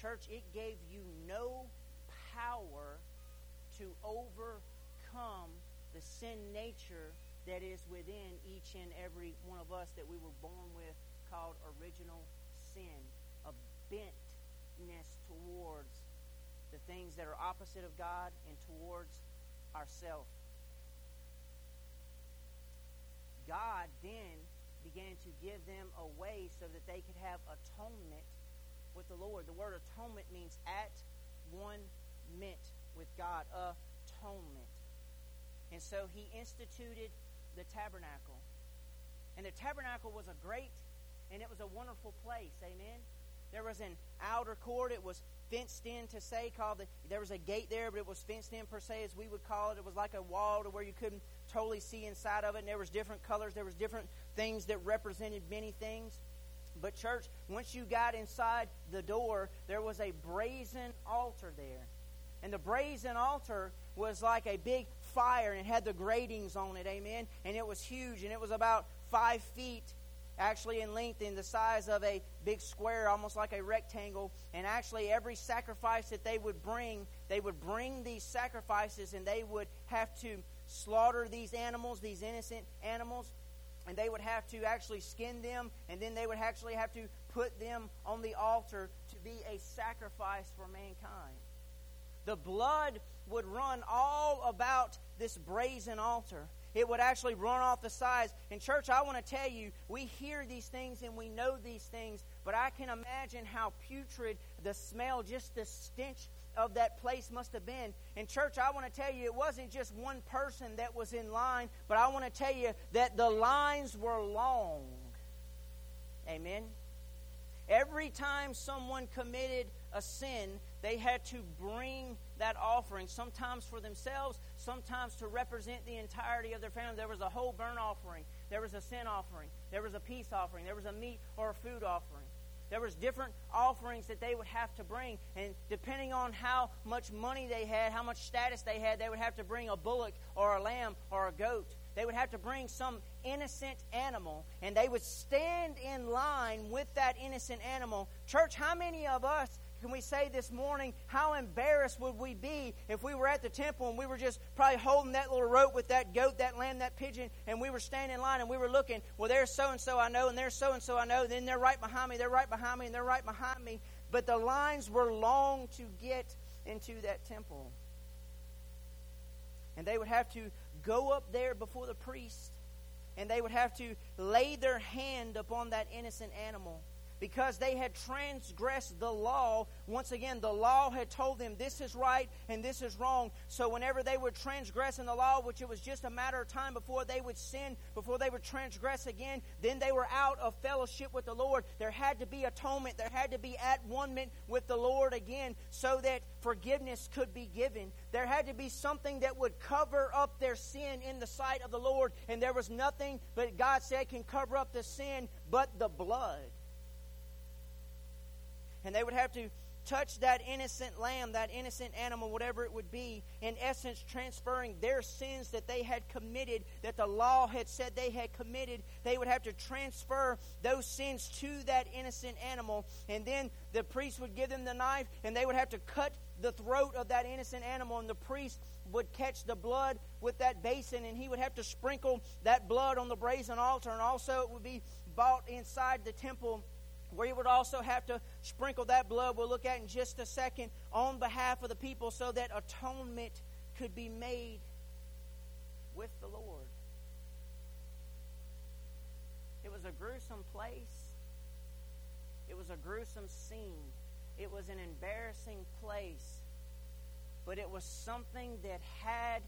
church, it gave you no power to overcome the sin nature that is within each and every one of us that we were born with called original sin, a bentness towards the things that are opposite of God and towards ourself. God then began to give them a way so that they could have atonement with the Lord. The word atonement means at one meant with God, atonement. And so he instituted the tabernacle. And the tabernacle was a great and it was a wonderful place. Amen. There was an outer court. It was fenced in to say called the, there was a gate there, but it was fenced in per se as we would call it. It was like a wall to where you couldn't totally see inside of it. And there was different colors. There was different things that represented many things. But church, once you got inside the door, there was a brazen altar there. And the brazen altar was like a big fire and it had the gratings on it, amen. And it was huge and it was about five feet actually in length in the size of a big square, almost like a rectangle. And actually, every sacrifice that they would bring, they would bring these sacrifices and they would have to slaughter these animals, these innocent animals. And they would have to actually skin them, and then they would actually have to put them on the altar to be a sacrifice for mankind. The blood would run all about this brazen altar. It would actually run off the sides. In church, I want to tell you, we hear these things and we know these things, but I can imagine how putrid the smell, just the stench of that place must have been. In church, I want to tell you, it wasn't just one person that was in line, but I want to tell you that the lines were long. Amen. Every time someone committed a sin, they had to bring that offering, sometimes for themselves, sometimes to represent the entirety of their family. There was a whole burnt offering, there was a sin offering, there was a peace offering, there was a meat or a food offering. There was different offerings that they would have to bring, and depending on how much money they had, how much status they had, they would have to bring a bullock or a lamb or a goat. They would have to bring some innocent animal, and they would stand in line with that innocent animal. Church, how many of us can we say this morning, how embarrassed would we be if we were at the temple and we were just probably holding that little rope with that goat, that lamb, that pigeon, and we were standing in line and we were looking, well, there's so and so I know, and there's so and so I know, and then they're right behind me, they're right behind me, and they're right behind me. But the lines were long to get into that temple. And they would have to go up there before the priest, and they would have to lay their hand upon that innocent animal because they had transgressed the law. Once again, the law had told them this is right and this is wrong. So whenever they were transgressing the law, which it was just a matter of time before they would sin, before they would transgress again, then they were out of fellowship with the Lord. There had to be atonement. There had to be at one with the Lord again so that forgiveness could be given. There had to be something that would cover up their sin in the sight of the Lord. And there was nothing but God said can cover up the sin but the blood and they would have to touch that innocent lamb, that innocent animal, whatever it would be, in essence, transferring their sins that they had committed, that the law had said they had committed. They would have to transfer those sins to that innocent animal, and then the priest would give them the knife, and they would have to cut the throat of that innocent animal, and the priest would catch the blood with that basin, and he would have to sprinkle that blood on the brazen altar, and also it would be bought inside the temple where you would also have to sprinkle that blood, we'll look at in just a second, on behalf of the people so that atonement could be made with the Lord. It was a gruesome place. It was a gruesome scene. It was an embarrassing place. But it was something that had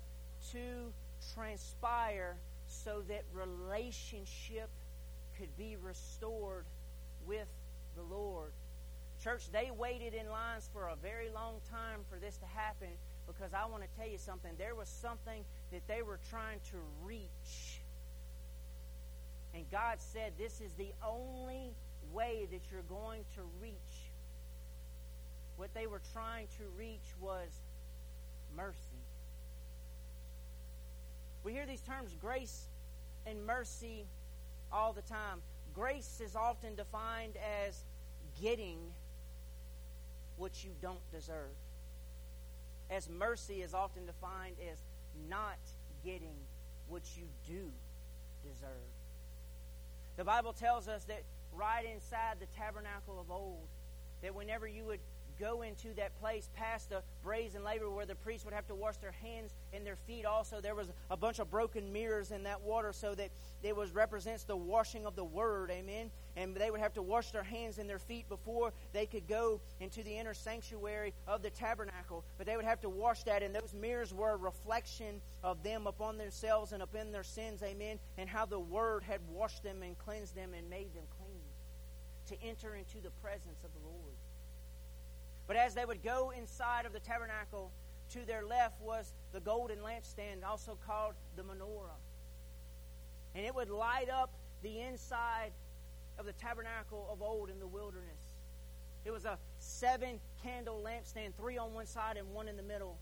to transpire so that relationship could be restored with the Lord. Church, they waited in lines for a very long time for this to happen because I want to tell you something. There was something that they were trying to reach. And God said, This is the only way that you're going to reach. What they were trying to reach was mercy. We hear these terms grace and mercy all the time. Grace is often defined as getting what you don't deserve. As mercy is often defined as not getting what you do deserve. The Bible tells us that right inside the tabernacle of old, that whenever you would go into that place past the brazen laver where the priests would have to wash their hands and their feet also. There was a bunch of broken mirrors in that water so that it was represents the washing of the word amen? And they would have to wash their hands and their feet before they could go into the inner sanctuary of the tabernacle. But they would have to wash that and those mirrors were a reflection of them upon themselves and upon their sins amen? And how the word had washed them and cleansed them and made them clean to enter into the presence of the lord but as they would go inside of the tabernacle, to their left was the golden lampstand, also called the menorah. And it would light up the inside of the tabernacle of old in the wilderness. It was a seven candle lampstand, three on one side and one in the middle.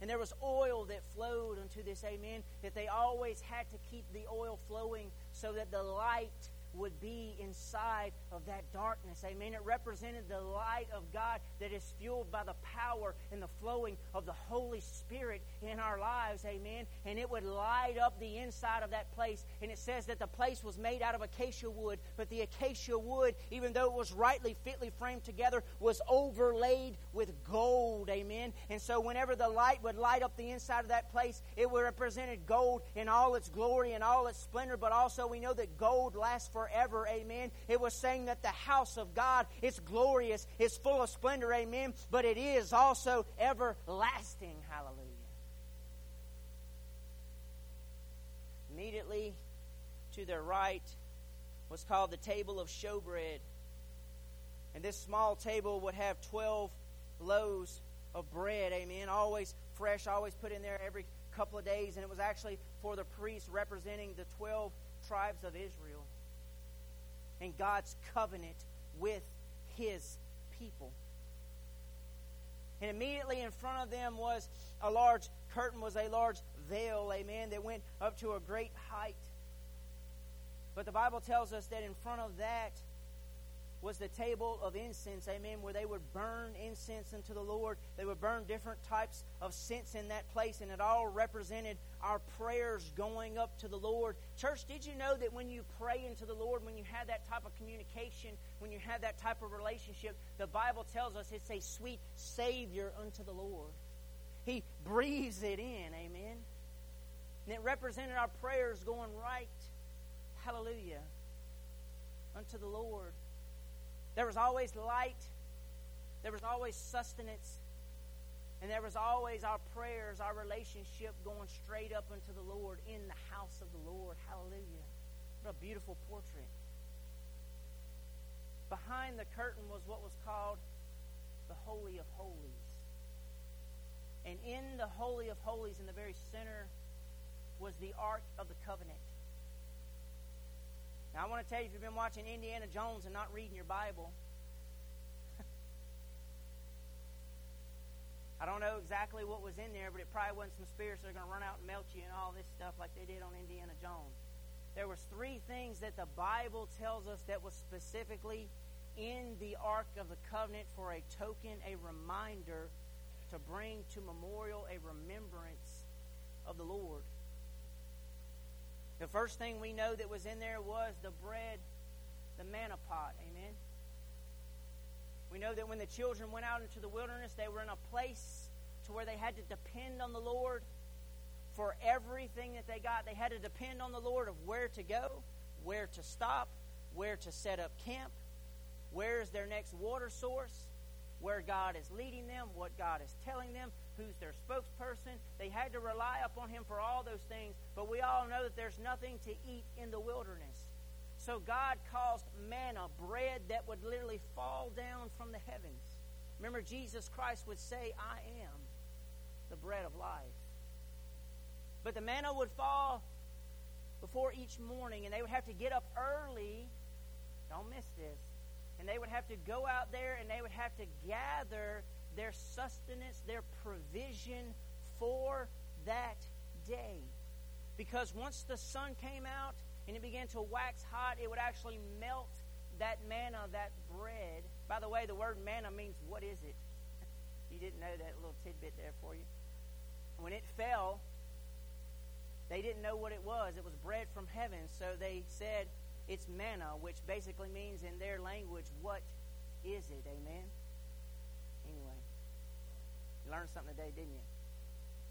And there was oil that flowed unto this, amen, that they always had to keep the oil flowing so that the light would be inside of that darkness. Amen. It represented the light of God that is fueled by the power and the flowing of the Holy Spirit in our lives. Amen. And it would light up the inside of that place. And it says that the place was made out of acacia wood, but the acacia wood, even though it was rightly, fitly framed together, was overlaid with gold. Amen. And so whenever the light would light up the inside of that place, it would represented gold in all its glory and all its splendor, but also we know that gold lasts for forever. Amen. It was saying that the house of God is glorious, it's full of splendor. Amen. But it is also everlasting. Hallelujah. Immediately to their right was called the table of showbread. And this small table would have 12 loaves of bread, amen. Always fresh, always put in there every couple of days. And it was actually for the priests representing the 12 tribes of Israel and God's covenant with his people. And immediately in front of them was a large curtain, was a large veil, amen, that went up to a great height. But the Bible tells us that in front of that was the table of incense, amen, where they would burn incense unto the Lord. They would burn different types of scents in that place, and it all represented our prayers going up to the Lord. Church, did you know that when you pray into the Lord, when you have that type of communication, when you have that type of relationship, the Bible tells us it's a sweet Savior unto the Lord? He breathes it in, amen. And it represented our prayers going right, hallelujah, unto the Lord. There was always light. There was always sustenance. And there was always our prayers, our relationship going straight up unto the Lord in the house of the Lord. Hallelujah. What a beautiful portrait. Behind the curtain was what was called the Holy of Holies. And in the Holy of Holies, in the very center, was the Ark of the Covenant. Now, I want to tell you, if you've been watching Indiana Jones and not reading your Bible, I don't know exactly what was in there, but it probably wasn't some spirits that are going to run out and melt you and all this stuff like they did on Indiana Jones. There was three things that the Bible tells us that was specifically in the Ark of the Covenant for a token, a reminder to bring to memorial a remembrance of the Lord. The first thing we know that was in there was the bread, the manna pot. Amen. We know that when the children went out into the wilderness, they were in a place to where they had to depend on the Lord for everything that they got. They had to depend on the Lord of where to go, where to stop, where to set up camp, where is their next water source, where God is leading them, what God is telling them, who's their spokesperson. They had to rely upon him for all those things, but we all know that there's nothing to eat in the wilderness. So God caused manna, bread that would literally fall down from the heavens. Remember, Jesus Christ would say, I am the bread of life. But the manna would fall before each morning, and they would have to get up early. Don't miss this. And they would have to go out there and they would have to gather their sustenance, their provision for that day. Because once the sun came out and it began to wax hot, it would actually melt that manna, that bread. By the way, the word manna means what is it? You didn't know that little tidbit there for you. When it fell, they didn't know what it was. It was bread from heaven, so they said it's manna, which basically means in their language, what is it? Amen? Anyway, you learned something today, didn't you?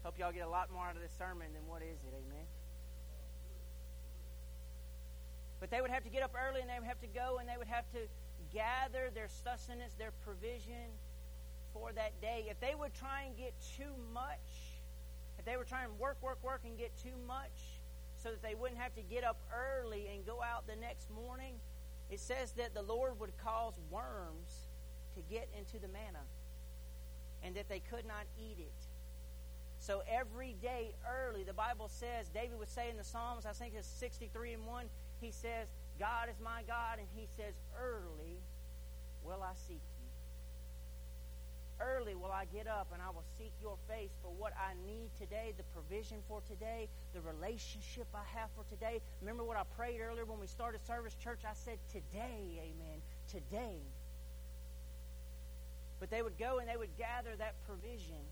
Hope y'all get a lot more out of this sermon than what is it? Amen? But they would have to get up early and they would have to go and they would have to gather their sustenance, their provision for that day. If they would try and get too much, if they were trying to work, work, work and get too much so that they wouldn't have to get up early and go out the next morning, it says that the Lord would cause worms to get into the manna and that they could not eat it. So every day early, the Bible says, David would say in the Psalms, I think it's 63 and 1, he says, God is my God, and he says, Early will I seek you. Early will I get up and I will seek your face for what I need today, the provision for today, the relationship I have for today. Remember what I prayed earlier when we started service church? I said, Today, amen. Today. But they would go and they would gather that provision,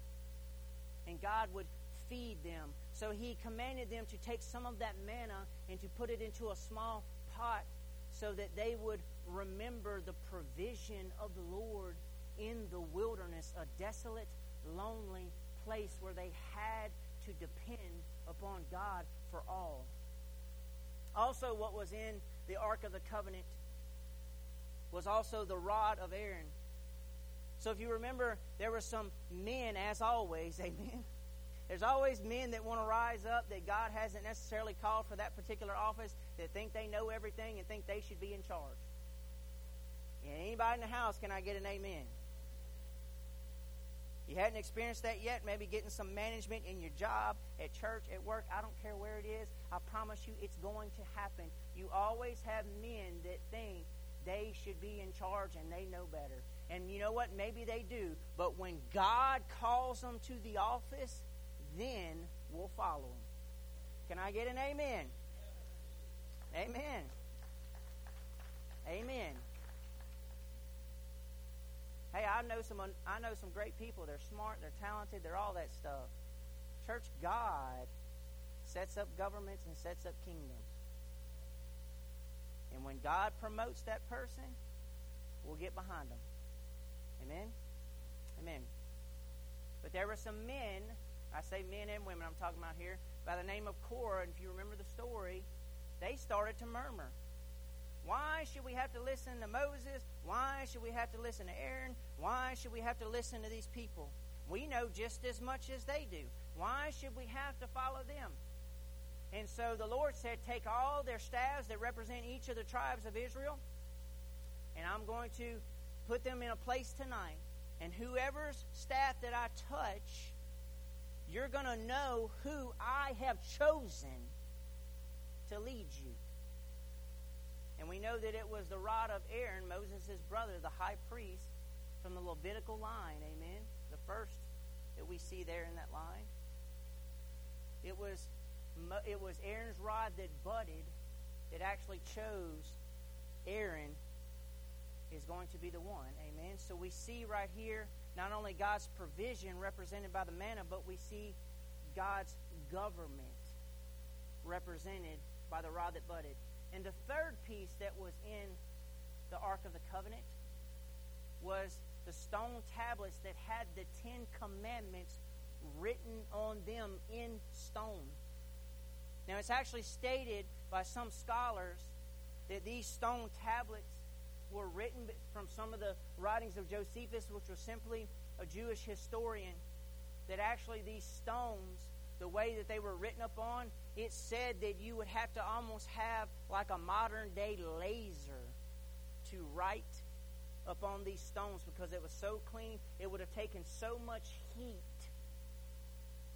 and God would feed them. So he commanded them to take some of that manna and to put it into a small pot so that they would remember the provision of the Lord in the wilderness, a desolate, lonely place where they had to depend upon God for all. Also, what was in the Ark of the Covenant was also the rod of Aaron. So, if you remember, there were some men, as always, amen there's always men that want to rise up that God hasn't necessarily called for that particular office that think they know everything and think they should be in charge. And anybody in the house, can I get an amen? You hadn't experienced that yet, maybe getting some management in your job, at church, at work, I don't care where it is. I promise you it's going to happen. You always have men that think they should be in charge and they know better. And you know what? Maybe they do. But when God calls them to the office, then we'll follow him. Can I get an amen? Amen. Amen. Hey, I know some I know some great people. They're smart, they're talented, they're all that stuff. Church God sets up governments and sets up kingdoms. And when God promotes that person, we'll get behind them. Amen. Amen. But there were some men I say men and women, I'm talking about here, by the name of Korah, and if you remember the story, they started to murmur. Why should we have to listen to Moses? Why should we have to listen to Aaron? Why should we have to listen to these people? We know just as much as they do. Why should we have to follow them? And so the Lord said, Take all their staffs that represent each of the tribes of Israel, and I'm going to put them in a place tonight. And whoever's staff that I touch, you're going to know who I have chosen to lead you. And we know that it was the rod of Aaron, Moses' brother, the high priest, from the Levitical line. Amen. The first that we see there in that line. It was, it was Aaron's rod that budded that actually chose Aaron is going to be the one. Amen. So we see right here not only God's provision represented by the manna, but we see God's government represented by the rod that budded. And the third piece that was in the Ark of the Covenant was the stone tablets that had the Ten Commandments written on them in stone. Now, it's actually stated by some scholars that these stone tablets were written from some of the writings of Josephus, which was simply a Jewish historian, that actually these stones, the way that they were written upon, it said that you would have to almost have like a modern day laser to write upon these stones because it was so clean. It would have taken so much heat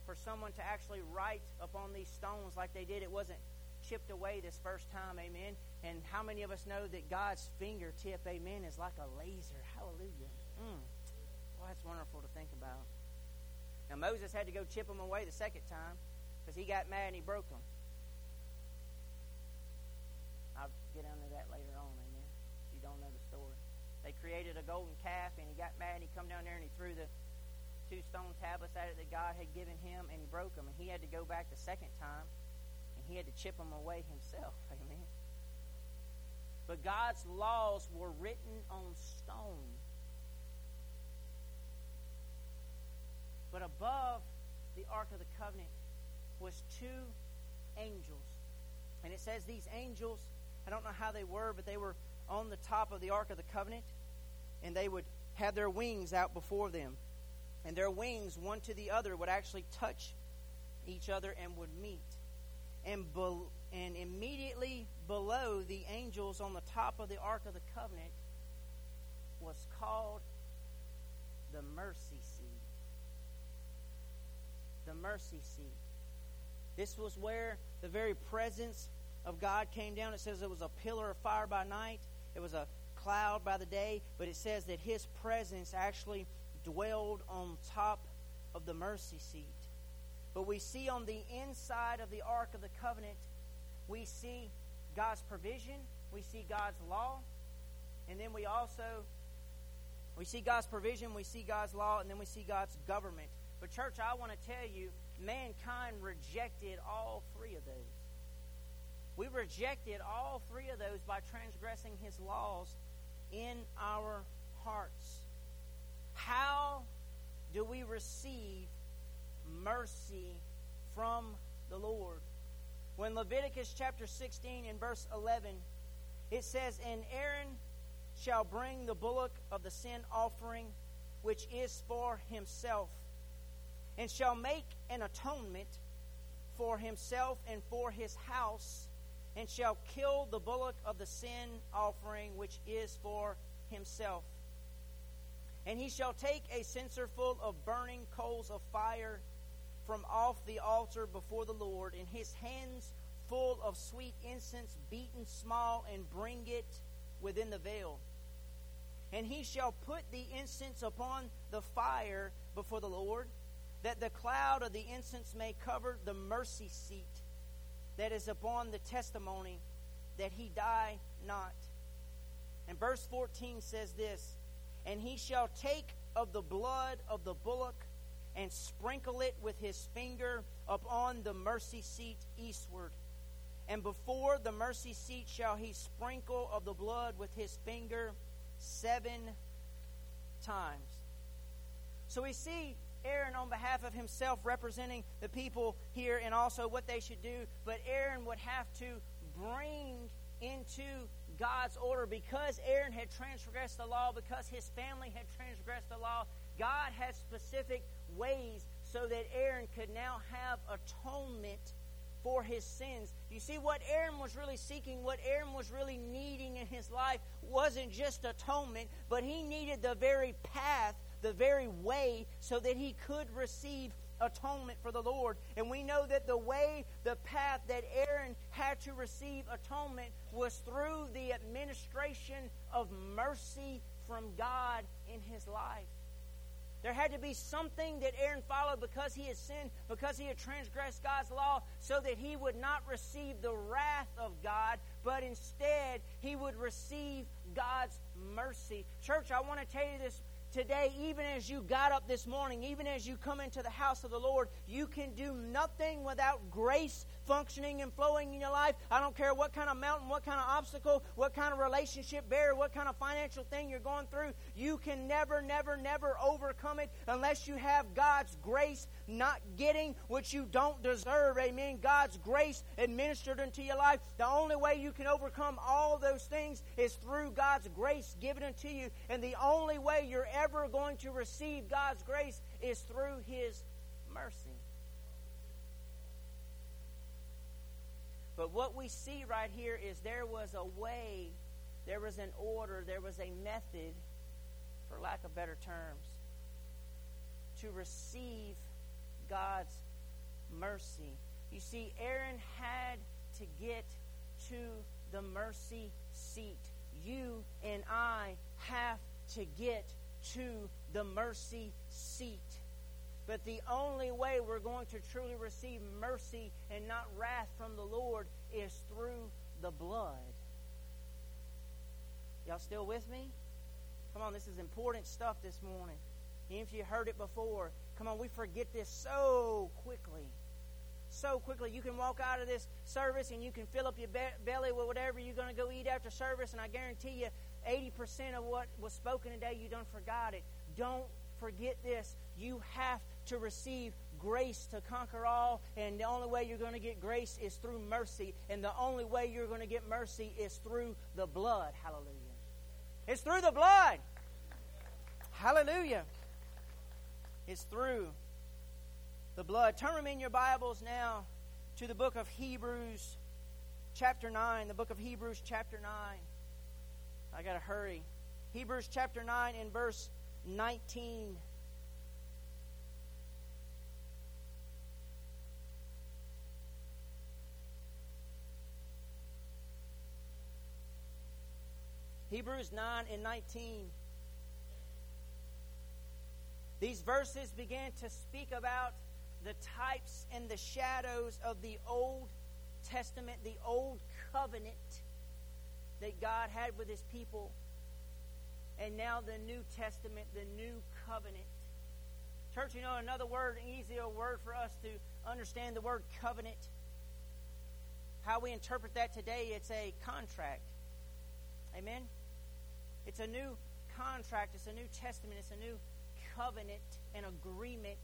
for someone to actually write upon these stones like they did. It wasn't chipped away this first time, amen. And how many of us know that God's fingertip, amen, is like a laser? Hallelujah. Mm. Well, that's wonderful to think about. Now, Moses had to go chip them away the second time because he got mad and he broke them. I'll get into that later on, amen, if you don't know the story. They created a golden calf and he got mad and he come down there and he threw the two stone tablets at it that God had given him, and he broke them, and he had to go back the second time, he had to chip them away himself. Amen. But God's laws were written on stone. But above the Ark of the Covenant was two angels. And it says these angels, I don't know how they were, but they were on the top of the Ark of the Covenant, and they would have their wings out before them. And their wings, one to the other, would actually touch each other and would meet. And, be- and immediately below the angels on the top of the Ark of the Covenant was called the mercy seat. The mercy seat. This was where the very presence of God came down. It says it was a pillar of fire by night, it was a cloud by the day, but it says that His presence actually dwelled on top of the mercy seat. But we see on the inside of the Ark of the Covenant, we see God's provision, we see God's law, and then we also we see God's provision, we see God's law, and then we see God's government. But church, I want to tell you, mankind rejected all three of those. We rejected all three of those by transgressing his laws in our hearts. How do we receive mercy from the Lord? When Leviticus chapter 16 and verse 11, it says, And Aaron shall bring the bullock of the sin offering, which is for himself, and shall make an atonement for himself and for his house, and shall kill the bullock of the sin offering, which is for himself. And he shall take a censer full of burning coals of fire from off the altar before the Lord, and his hands full of sweet incense beaten small, and bring it within the veil. And he shall put the incense upon the fire before the Lord, that the cloud of the incense may cover the mercy seat that is upon the testimony, that he die not. And verse 14 says this And he shall take of the blood of the bullock and sprinkle it with his finger upon the mercy seat eastward. And before the mercy seat shall he sprinkle of the blood with his finger seven times. So we see Aaron on behalf of himself representing the people here and also what they should do, but Aaron would have to bring into God's order because Aaron had transgressed the law, because his family had transgressed the law. God has specific ways so that Aaron could now have atonement for his sins. You see, what Aaron was really seeking, what Aaron was really needing in his life wasn't just atonement, but he needed the very path, the very way, so that he could receive atonement for the Lord. And we know that the way, the path that Aaron had to receive atonement was through the administration of mercy from God in his life. There had to be something that Aaron followed because he had sinned, because he had transgressed God's law, so that he would not receive the wrath of God, but instead he would receive God's mercy. Church, I want to tell you this today, even as you got up this morning, even as you come into the house of the Lord, you can do nothing without grace functioning and flowing in your life. I don't care what kind of mountain, what kind of obstacle, what kind of relationship barrier, what kind of financial thing you're going through. You can never, never, never overcome it unless you have God's grace, not getting what you don't deserve. Amen. God's grace administered into your life. The only way you can overcome all those things is through God's grace given unto you. And the only way you're ever going to receive God's grace is through His mercy. But what we see right here is there was a way, there was an order, there was a method, for lack of better terms, to receive God's mercy. You see, Aaron had to get to the mercy seat. You and I have to get to the mercy seat. But the only way we're going to truly receive mercy and not wrath from the Lord is through the blood. Y'all still with me? Come on, this is important stuff this morning. Even if you heard it before, come on, we forget this so quickly. So quickly. You can walk out of this service and you can fill up your be- belly with whatever you're going to go eat after service, and I guarantee you 80% of what was spoken today, you don't forgot it. Don't forget this. You have to receive grace to conquer all, and the only way you're going to get grace is through mercy, and the only way you're going to get mercy is through the blood. Hallelujah. It's through the blood. Hallelujah. It's through the blood. Turn them in your Bibles now to the book of Hebrews, chapter 9. The book of Hebrews, chapter 9. I got to hurry. Hebrews, chapter 9, and verse 19. Hebrews 9 and 19. These verses began to speak about the types and the shadows of the Old Testament, the Old Covenant that God had with His people, and now the New Testament, the New Covenant. Church, you know, another word, easier word for us to understand the word covenant. How we interpret that today, it's a contract. Amen? It's a new contract, it's a new testament, it's a new covenant and agreement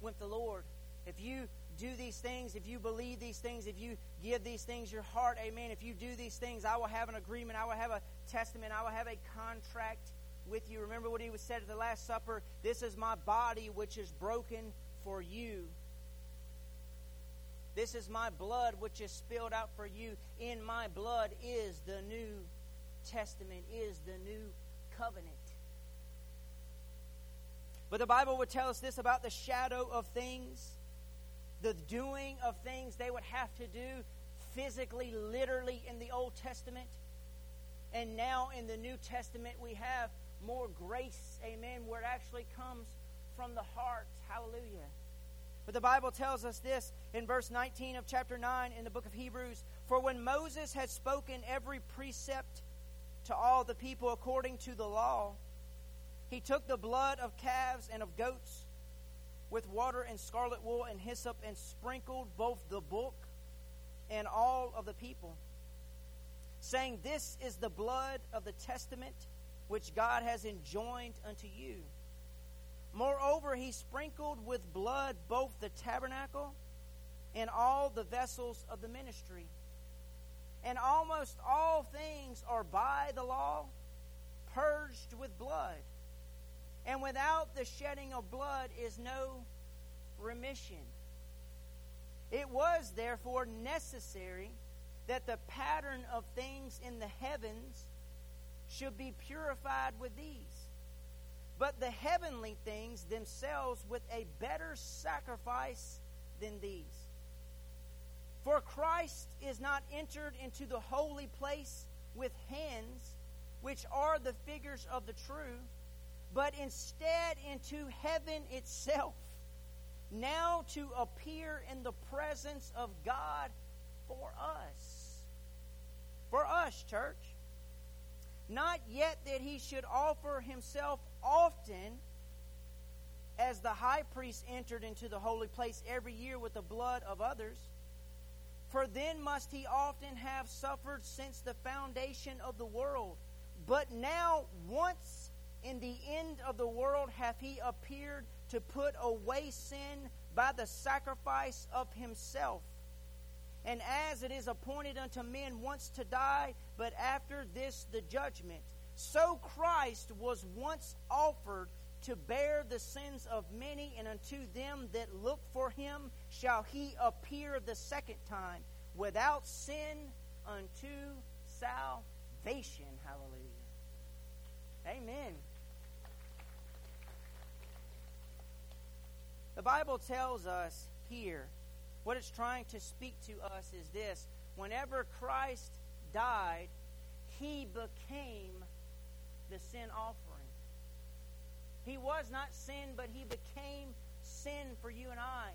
with the Lord. If you do these things, if you believe these things, if you give these things your heart, amen. If you do these things, I will have an agreement, I will have a testament, I will have a contract with you. Remember what he was said at the Last Supper this is my body which is broken for you. This is my blood which is spilled out for you. In my blood is the new Testament is the new covenant. But the Bible would tell us this about the shadow of things, the doing of things they would have to do physically, literally in the Old Testament. And now in the New Testament, we have more grace, amen, where it actually comes from the heart. Hallelujah. But the Bible tells us this in verse 19 of chapter 9 in the book of Hebrews For when Moses had spoken every precept to all the people according to the law. He took the blood of calves and of goats with water and scarlet wool and hyssop and sprinkled both the book and all of the people, saying, This is the blood of the testament which God has enjoined unto you. Moreover, he sprinkled with blood both the tabernacle and all the vessels of the ministry and almost all things are by the law purged with blood. And without the shedding of blood is no remission. It was therefore necessary that the pattern of things in the heavens should be purified with these. But the heavenly things themselves with a better sacrifice than these. For Christ is not entered into the holy place with hands, which are the figures of the true, but instead into heaven itself, now to appear in the presence of God for us. For us, church. Not yet that he should offer himself often, as the high priest entered into the holy place every year with the blood of others for then must he often have suffered since the foundation of the world. But now, once in the end of the world, hath he appeared to put away sin by the sacrifice of himself. And as it is appointed unto men once to die, but after this the judgment, so Christ was once offered to bear the sins of many, and unto them that look for him shall he appear the second time, without sin unto salvation. Hallelujah. Amen. The Bible tells us here, what it's trying to speak to us is this whenever Christ died, he became the sin offering. He was not sin, but he became sin for you and I.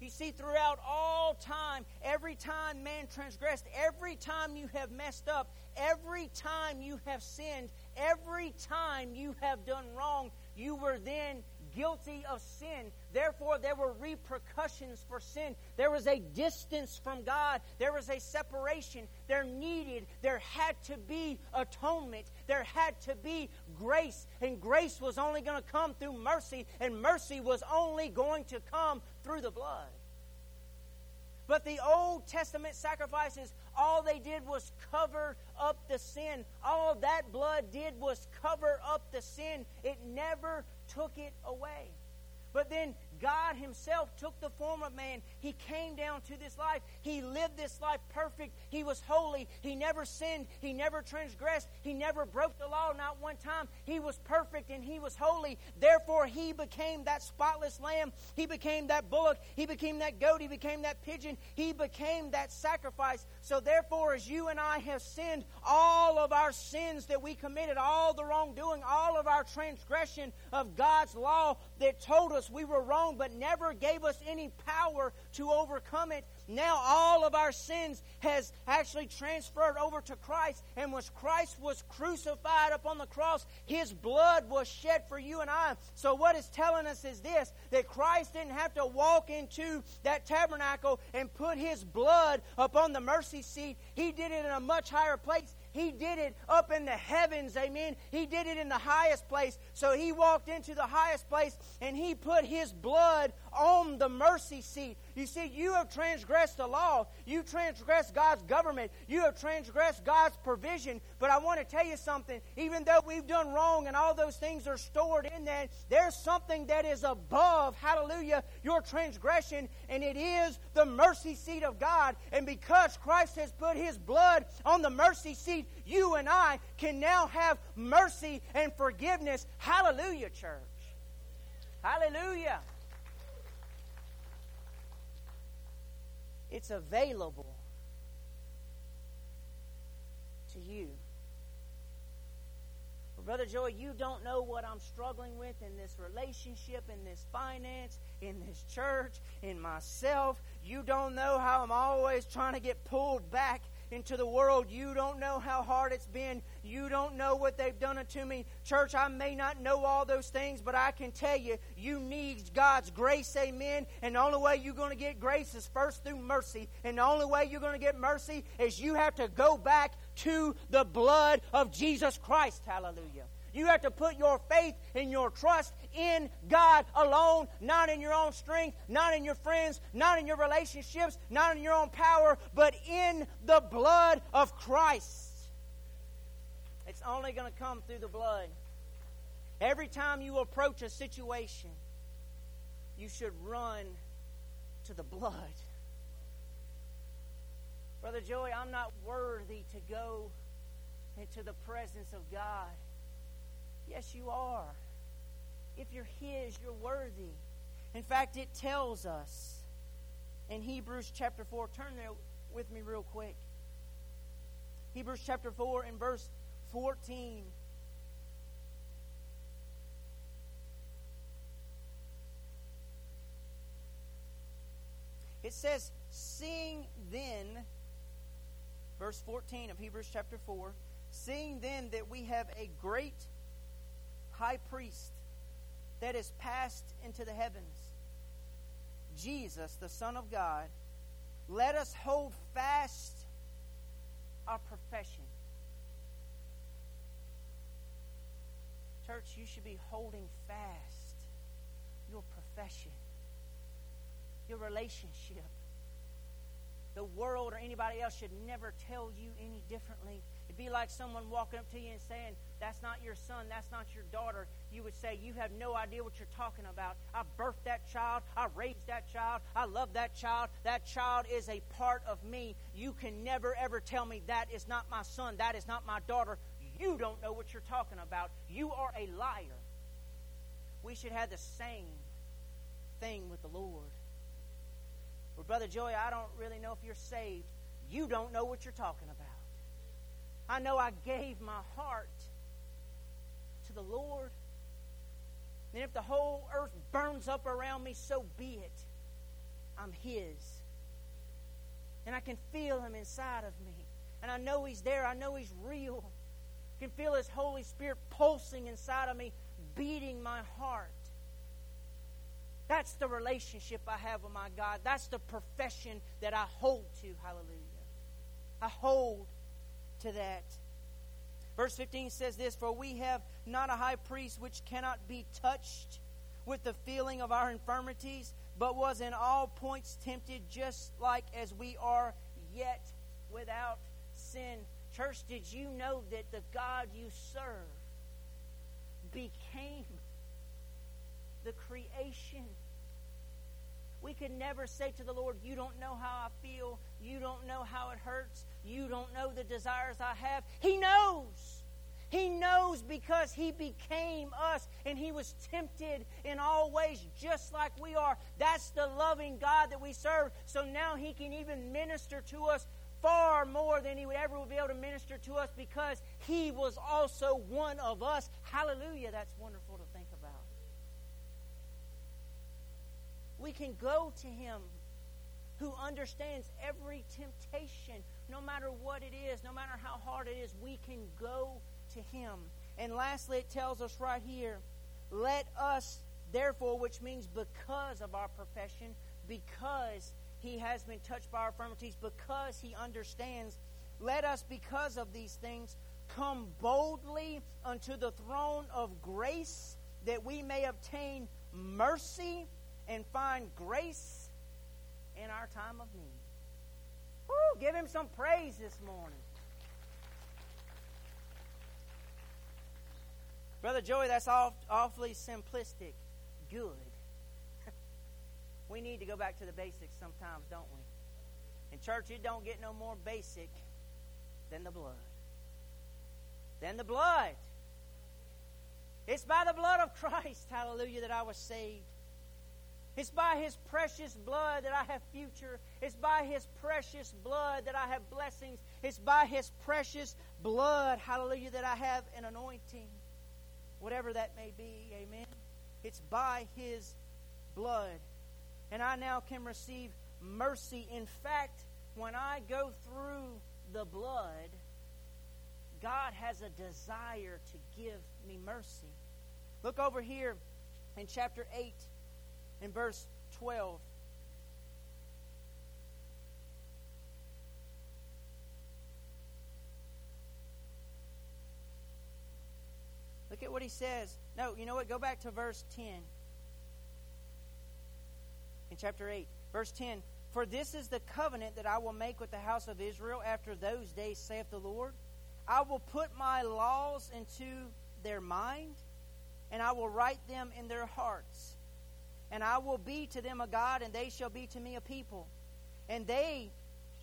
You see, throughout all time, every time man transgressed, every time you have messed up, every time you have sinned, every time you have done wrong, You were then guilty of sin. Therefore, there were repercussions for sin. There was a distance from God. There was a separation. There needed, there had to be atonement. There had to be grace. And grace was only going to come through mercy, and mercy was only going to come through the blood. But the Old Testament sacrifices, all they did was cover up the sin. All that blood did was cover up the sin. It never took it away. But then God Himself took the form of man. He came down to this life. He lived this life perfect. He was holy. He never sinned. He never transgressed. He never broke the law, not one time. He was perfect and He was holy. Therefore, He became that spotless lamb. He became that bullock. He became that goat. He became that pigeon. He became that sacrifice. So, therefore, as you and I have sinned, all of our sins that we committed, all the wrongdoing, all of our transgression of God's law that told us we were wrong but never gave us any power to overcome it. Now all of our sins has actually transferred over to Christ. And when Christ was crucified upon the cross, his blood was shed for you and I. So what it's telling us is this that Christ didn't have to walk into that tabernacle and put his blood upon the mercy seat. He did it in a much higher place. He did it up in the heavens, amen. He did it in the highest place. So he walked into the highest place and he put his blood on the mercy seat. You see, you have transgressed the law. You transgressed God's government. You have transgressed God's provision. But I want to tell you something. Even though we've done wrong and all those things are stored in that, there's something that is above, hallelujah, your transgression, and it is the mercy seat of God. And because Christ has put his blood on the mercy seat, you and I can now have mercy and forgiveness. Hallelujah, church. Hallelujah. It's available to you. Brother Joey, you don't know what I'm struggling with in this relationship, in this finance, in this church, in myself. You don't know how I'm always trying to get pulled back into the world. You don't know how hard it's been. You don't know what they've done unto me. Church, I may not know all those things, but I can tell you, you need God's grace, amen. And the only way you're going to get grace is first through mercy. And the only way you're going to get mercy is you have to go back to the blood of Jesus Christ. Hallelujah. You have to put your faith and your trust in God alone, not in your own strength, not in your friends, not in your relationships, not in your own power, but in the blood of Christ. It's only going to come through the blood. Every time you approach a situation, you should run to the blood. Brother Joey, I'm not worthy to go into the presence of God. Yes, you are. If you're His, you're worthy. In fact, it tells us in Hebrews chapter 4, turn there with me real quick. Hebrews chapter 4 and verse 14. It says, Seeing then, verse 14 of Hebrews chapter 4, seeing then that we have a great high priest that is passed into the heavens, Jesus, the Son of God, let us hold fast our profession. Church, you should be holding fast your profession, your relationship. The world or anybody else should never tell you any differently It'd be like someone walking up to you and saying, That's not your son, that's not your daughter. You would say, You have no idea what you're talking about. I birthed that child, I raised that child, I love that child. That child is a part of me. You can never ever tell me that is not my son, that is not my daughter. You don't know what you're talking about. You are a liar. We should have the same thing with the Lord. Well, Brother Joey, I don't really know if you're saved. You don't know what you're talking about. I know I gave my heart to the Lord. And if the whole earth burns up around me, so be it. I'm His. And I can feel Him inside of me. And I know He's there. I know He's real. I can feel His Holy Spirit pulsing inside of me. beating my heart. That's the relationship I have with my God. That's the profession that I hold to. Hallelujah. I hold to that. Verse 15 says this For we have not a high priest which cannot be touched with the feeling of our infirmities, but was in all points tempted just like as we are, yet without sin. Church, did you know that the God you serve became the creation? We can never say to the Lord, You don't know how I feel. You don't know how it hurts. You don't know the desires I have. He knows. He knows because He became us and He was tempted in all ways just like we are. That's the loving God that we serve. So now He can even minister to us far more than He would ever be able to minister to us because He was also one of us. Hallelujah. That's wonderful to think about. We can go to Him who understands every temptation, no matter what it is, no matter how hard it is, we can go to him. And lastly, it tells us right here, let us, therefore, which means because of our profession, because he has been touched by our infirmities, because he understands, let us, because of these things, come boldly unto the throne of grace that we may obtain mercy and find grace in our time of need. Woo, give him some praise this morning. Brother Joey, that's awfully simplistic. Good. we need to go back to the basics sometimes, don't we? In church, it don't get no more basic than the blood. Than the blood. It's by the blood of Christ, hallelujah, that I was saved. It's by His precious blood that I have future. It's by His precious blood that I have blessings. It's by His precious blood, hallelujah, that I have an anointing. Whatever that may be, amen. It's by His blood. And I now can receive mercy. In fact, when I go through the blood, God has a desire to give me mercy. Look over here in chapter 8 in verse 12. Look at what he says. No, you know what? Go back to verse 10. In chapter 8, verse 10. For this is the covenant that I will make with the house of Israel after those days, saith the Lord. I will put my laws into their mind, and I will write them in their hearts and I will be to them a God, and they shall be to me a people. And they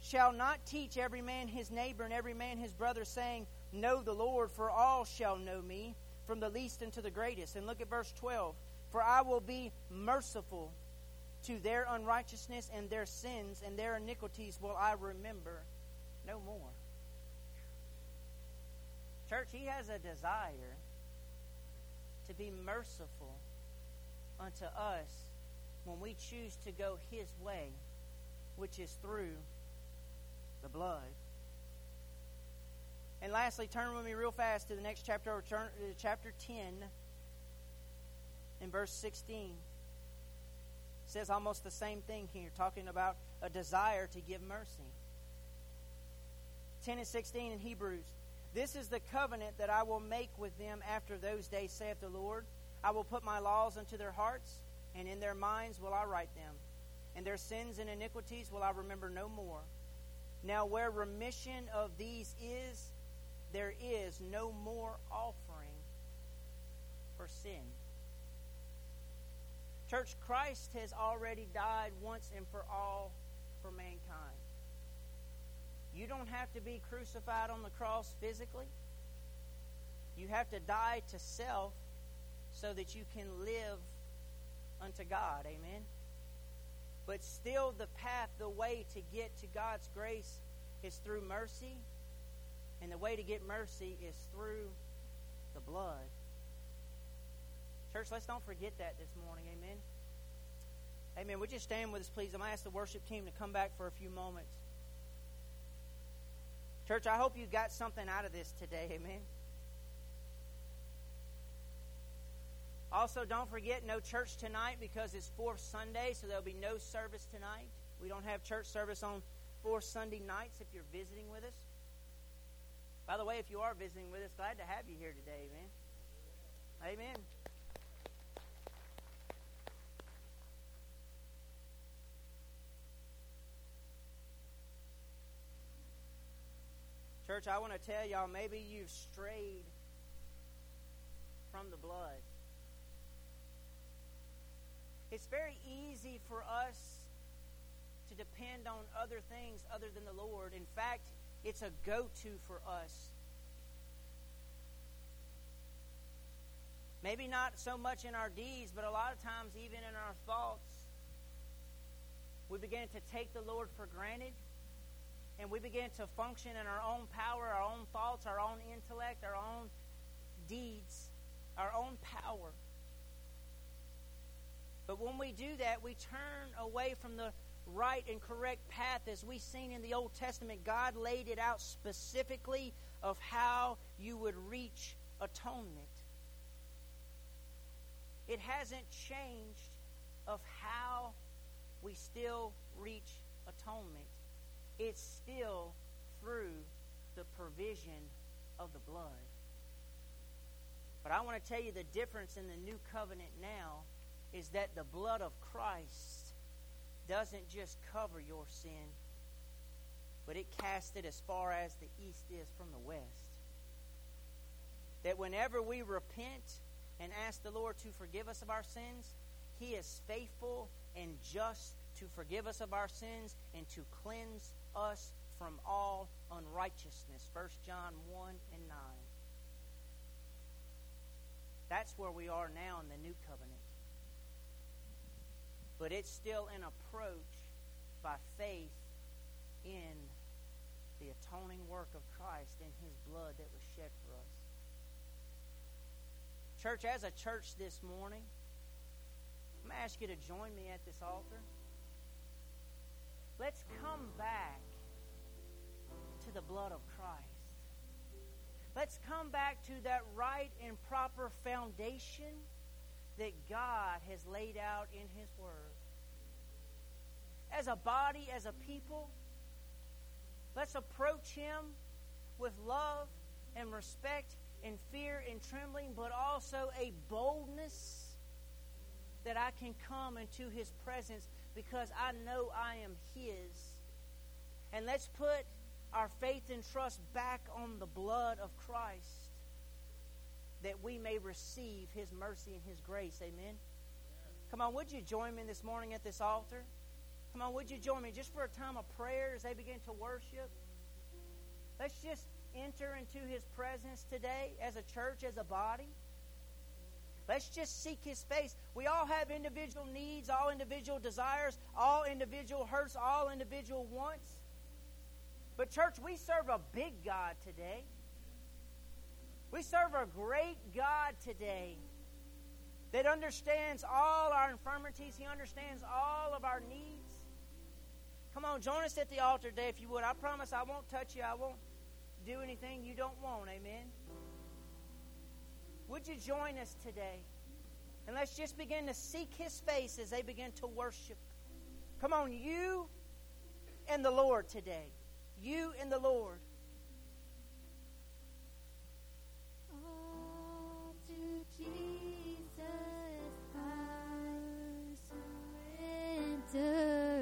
shall not teach every man his neighbor and every man his brother, saying, Know the Lord, for all shall know me, from the least unto the greatest. And look at verse 12. For I will be merciful to their unrighteousness and their sins, and their iniquities will I remember no more. Church, he has a desire to be merciful unto us when we choose to go His way, which is through the blood. And lastly, turn with me real fast to the next chapter, turn to chapter 10, in verse 16. It says almost the same thing here, talking about a desire to give mercy. 10 and 16 in Hebrews. This is the covenant that I will make with them after those days, saith the Lord. I will put my laws into their hearts, and in their minds will I write them. And their sins and iniquities will I remember no more. Now, where remission of these is, there is no more offering for sin. Church, Christ has already died once and for all for mankind. You don't have to be crucified on the cross physically. You have to die to self so that you can live unto God. Amen. But still, the path, the way to get to God's grace is through mercy. And the way to get mercy is through the blood. Church, let's don't forget that this morning. Amen. Amen. Would you stand with us, please? I'm going to ask the worship team to come back for a few moments. Church, I hope you got something out of this today. Amen. Also, don't forget, no church tonight because it's fourth Sunday, so there'll be no service tonight. We don't have church service on fourth Sunday nights if you're visiting with us. By the way, if you are visiting with us, glad to have you here today, man. Amen. Church, I want to tell y'all maybe you've strayed from the blood. It's very easy for us to depend on other things other than the Lord. In fact, it's a go to for us. Maybe not so much in our deeds, but a lot of times, even in our thoughts, we begin to take the Lord for granted and we begin to function in our own power, our own thoughts, our own intellect, our own deeds, our own power. But when we do that, we turn away from the right and correct path as we've seen in the Old Testament. God laid it out specifically of how you would reach atonement. It hasn't changed of how we still reach atonement. It's still through the provision of the blood. But I want to tell you the difference in the new covenant now is that the blood of Christ doesn't just cover your sin, but it casts it as far as the east is from the west. That whenever we repent and ask the Lord to forgive us of our sins, He is faithful and just to forgive us of our sins and to cleanse us from all unrighteousness. 1 John 1 and 9. That's where we are now in the new covenant. But it's still an approach by faith in the atoning work of Christ and his blood that was shed for us. Church, as a church this morning, I'm going to ask you to join me at this altar. Let's come back to the blood of Christ. Let's come back to that right and proper foundation that God has laid out in His Word. As a body, as a people, let's approach Him with love and respect and fear and trembling, but also a boldness that I can come into His presence because I know I am His. And let's put our faith and trust back on the blood of Christ that we may receive His mercy and His grace. Amen. Come on, would you join me this morning at this altar? Come on, would you join me just for a time of prayer as they begin to worship? Let's just enter into His presence today as a church, as a body. Let's just seek His face. We all have individual needs, all individual desires, all individual hurts, all individual wants. But, church, we serve a big God today. We serve a great God today that understands all our infirmities, He understands all of our needs. Come on, join us at the altar today if you would. I promise I won't touch you, I won't do anything you don't want. Amen. Would you join us today? And let's just begin to seek His face as they begin to worship. Come on, you and the Lord today. You and the Lord. Jesus I surrender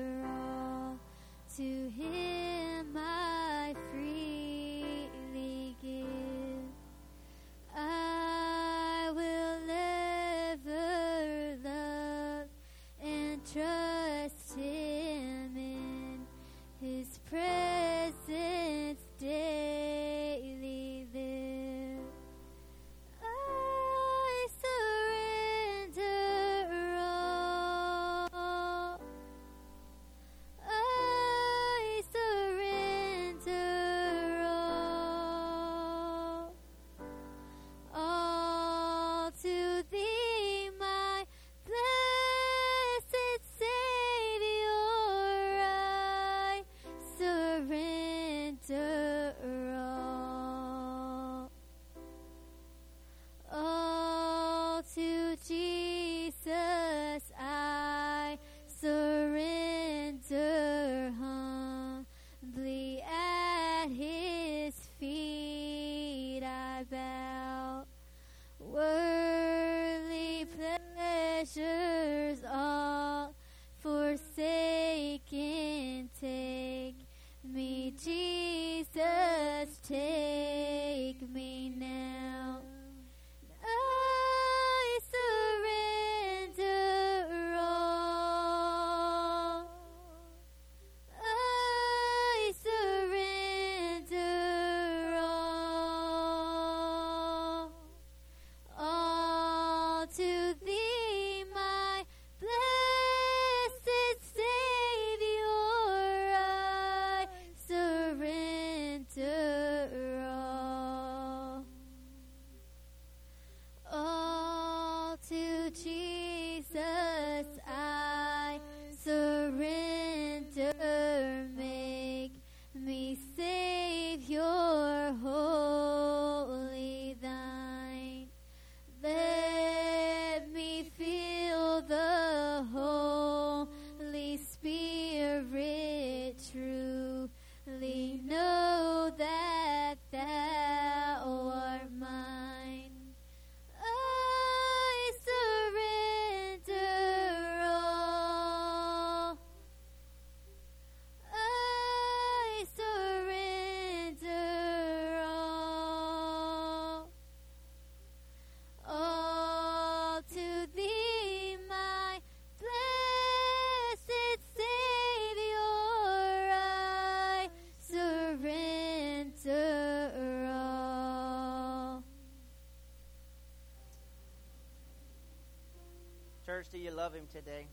church, do you love Him today?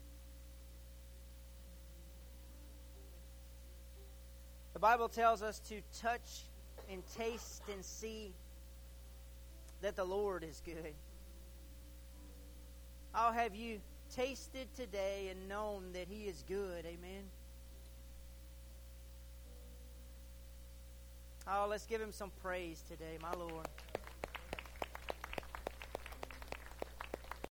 The Bible tells us to touch and taste and see that the Lord is good. How have you tasted today and known that He is good? Amen. Oh, let's give Him some praise today, my Lord.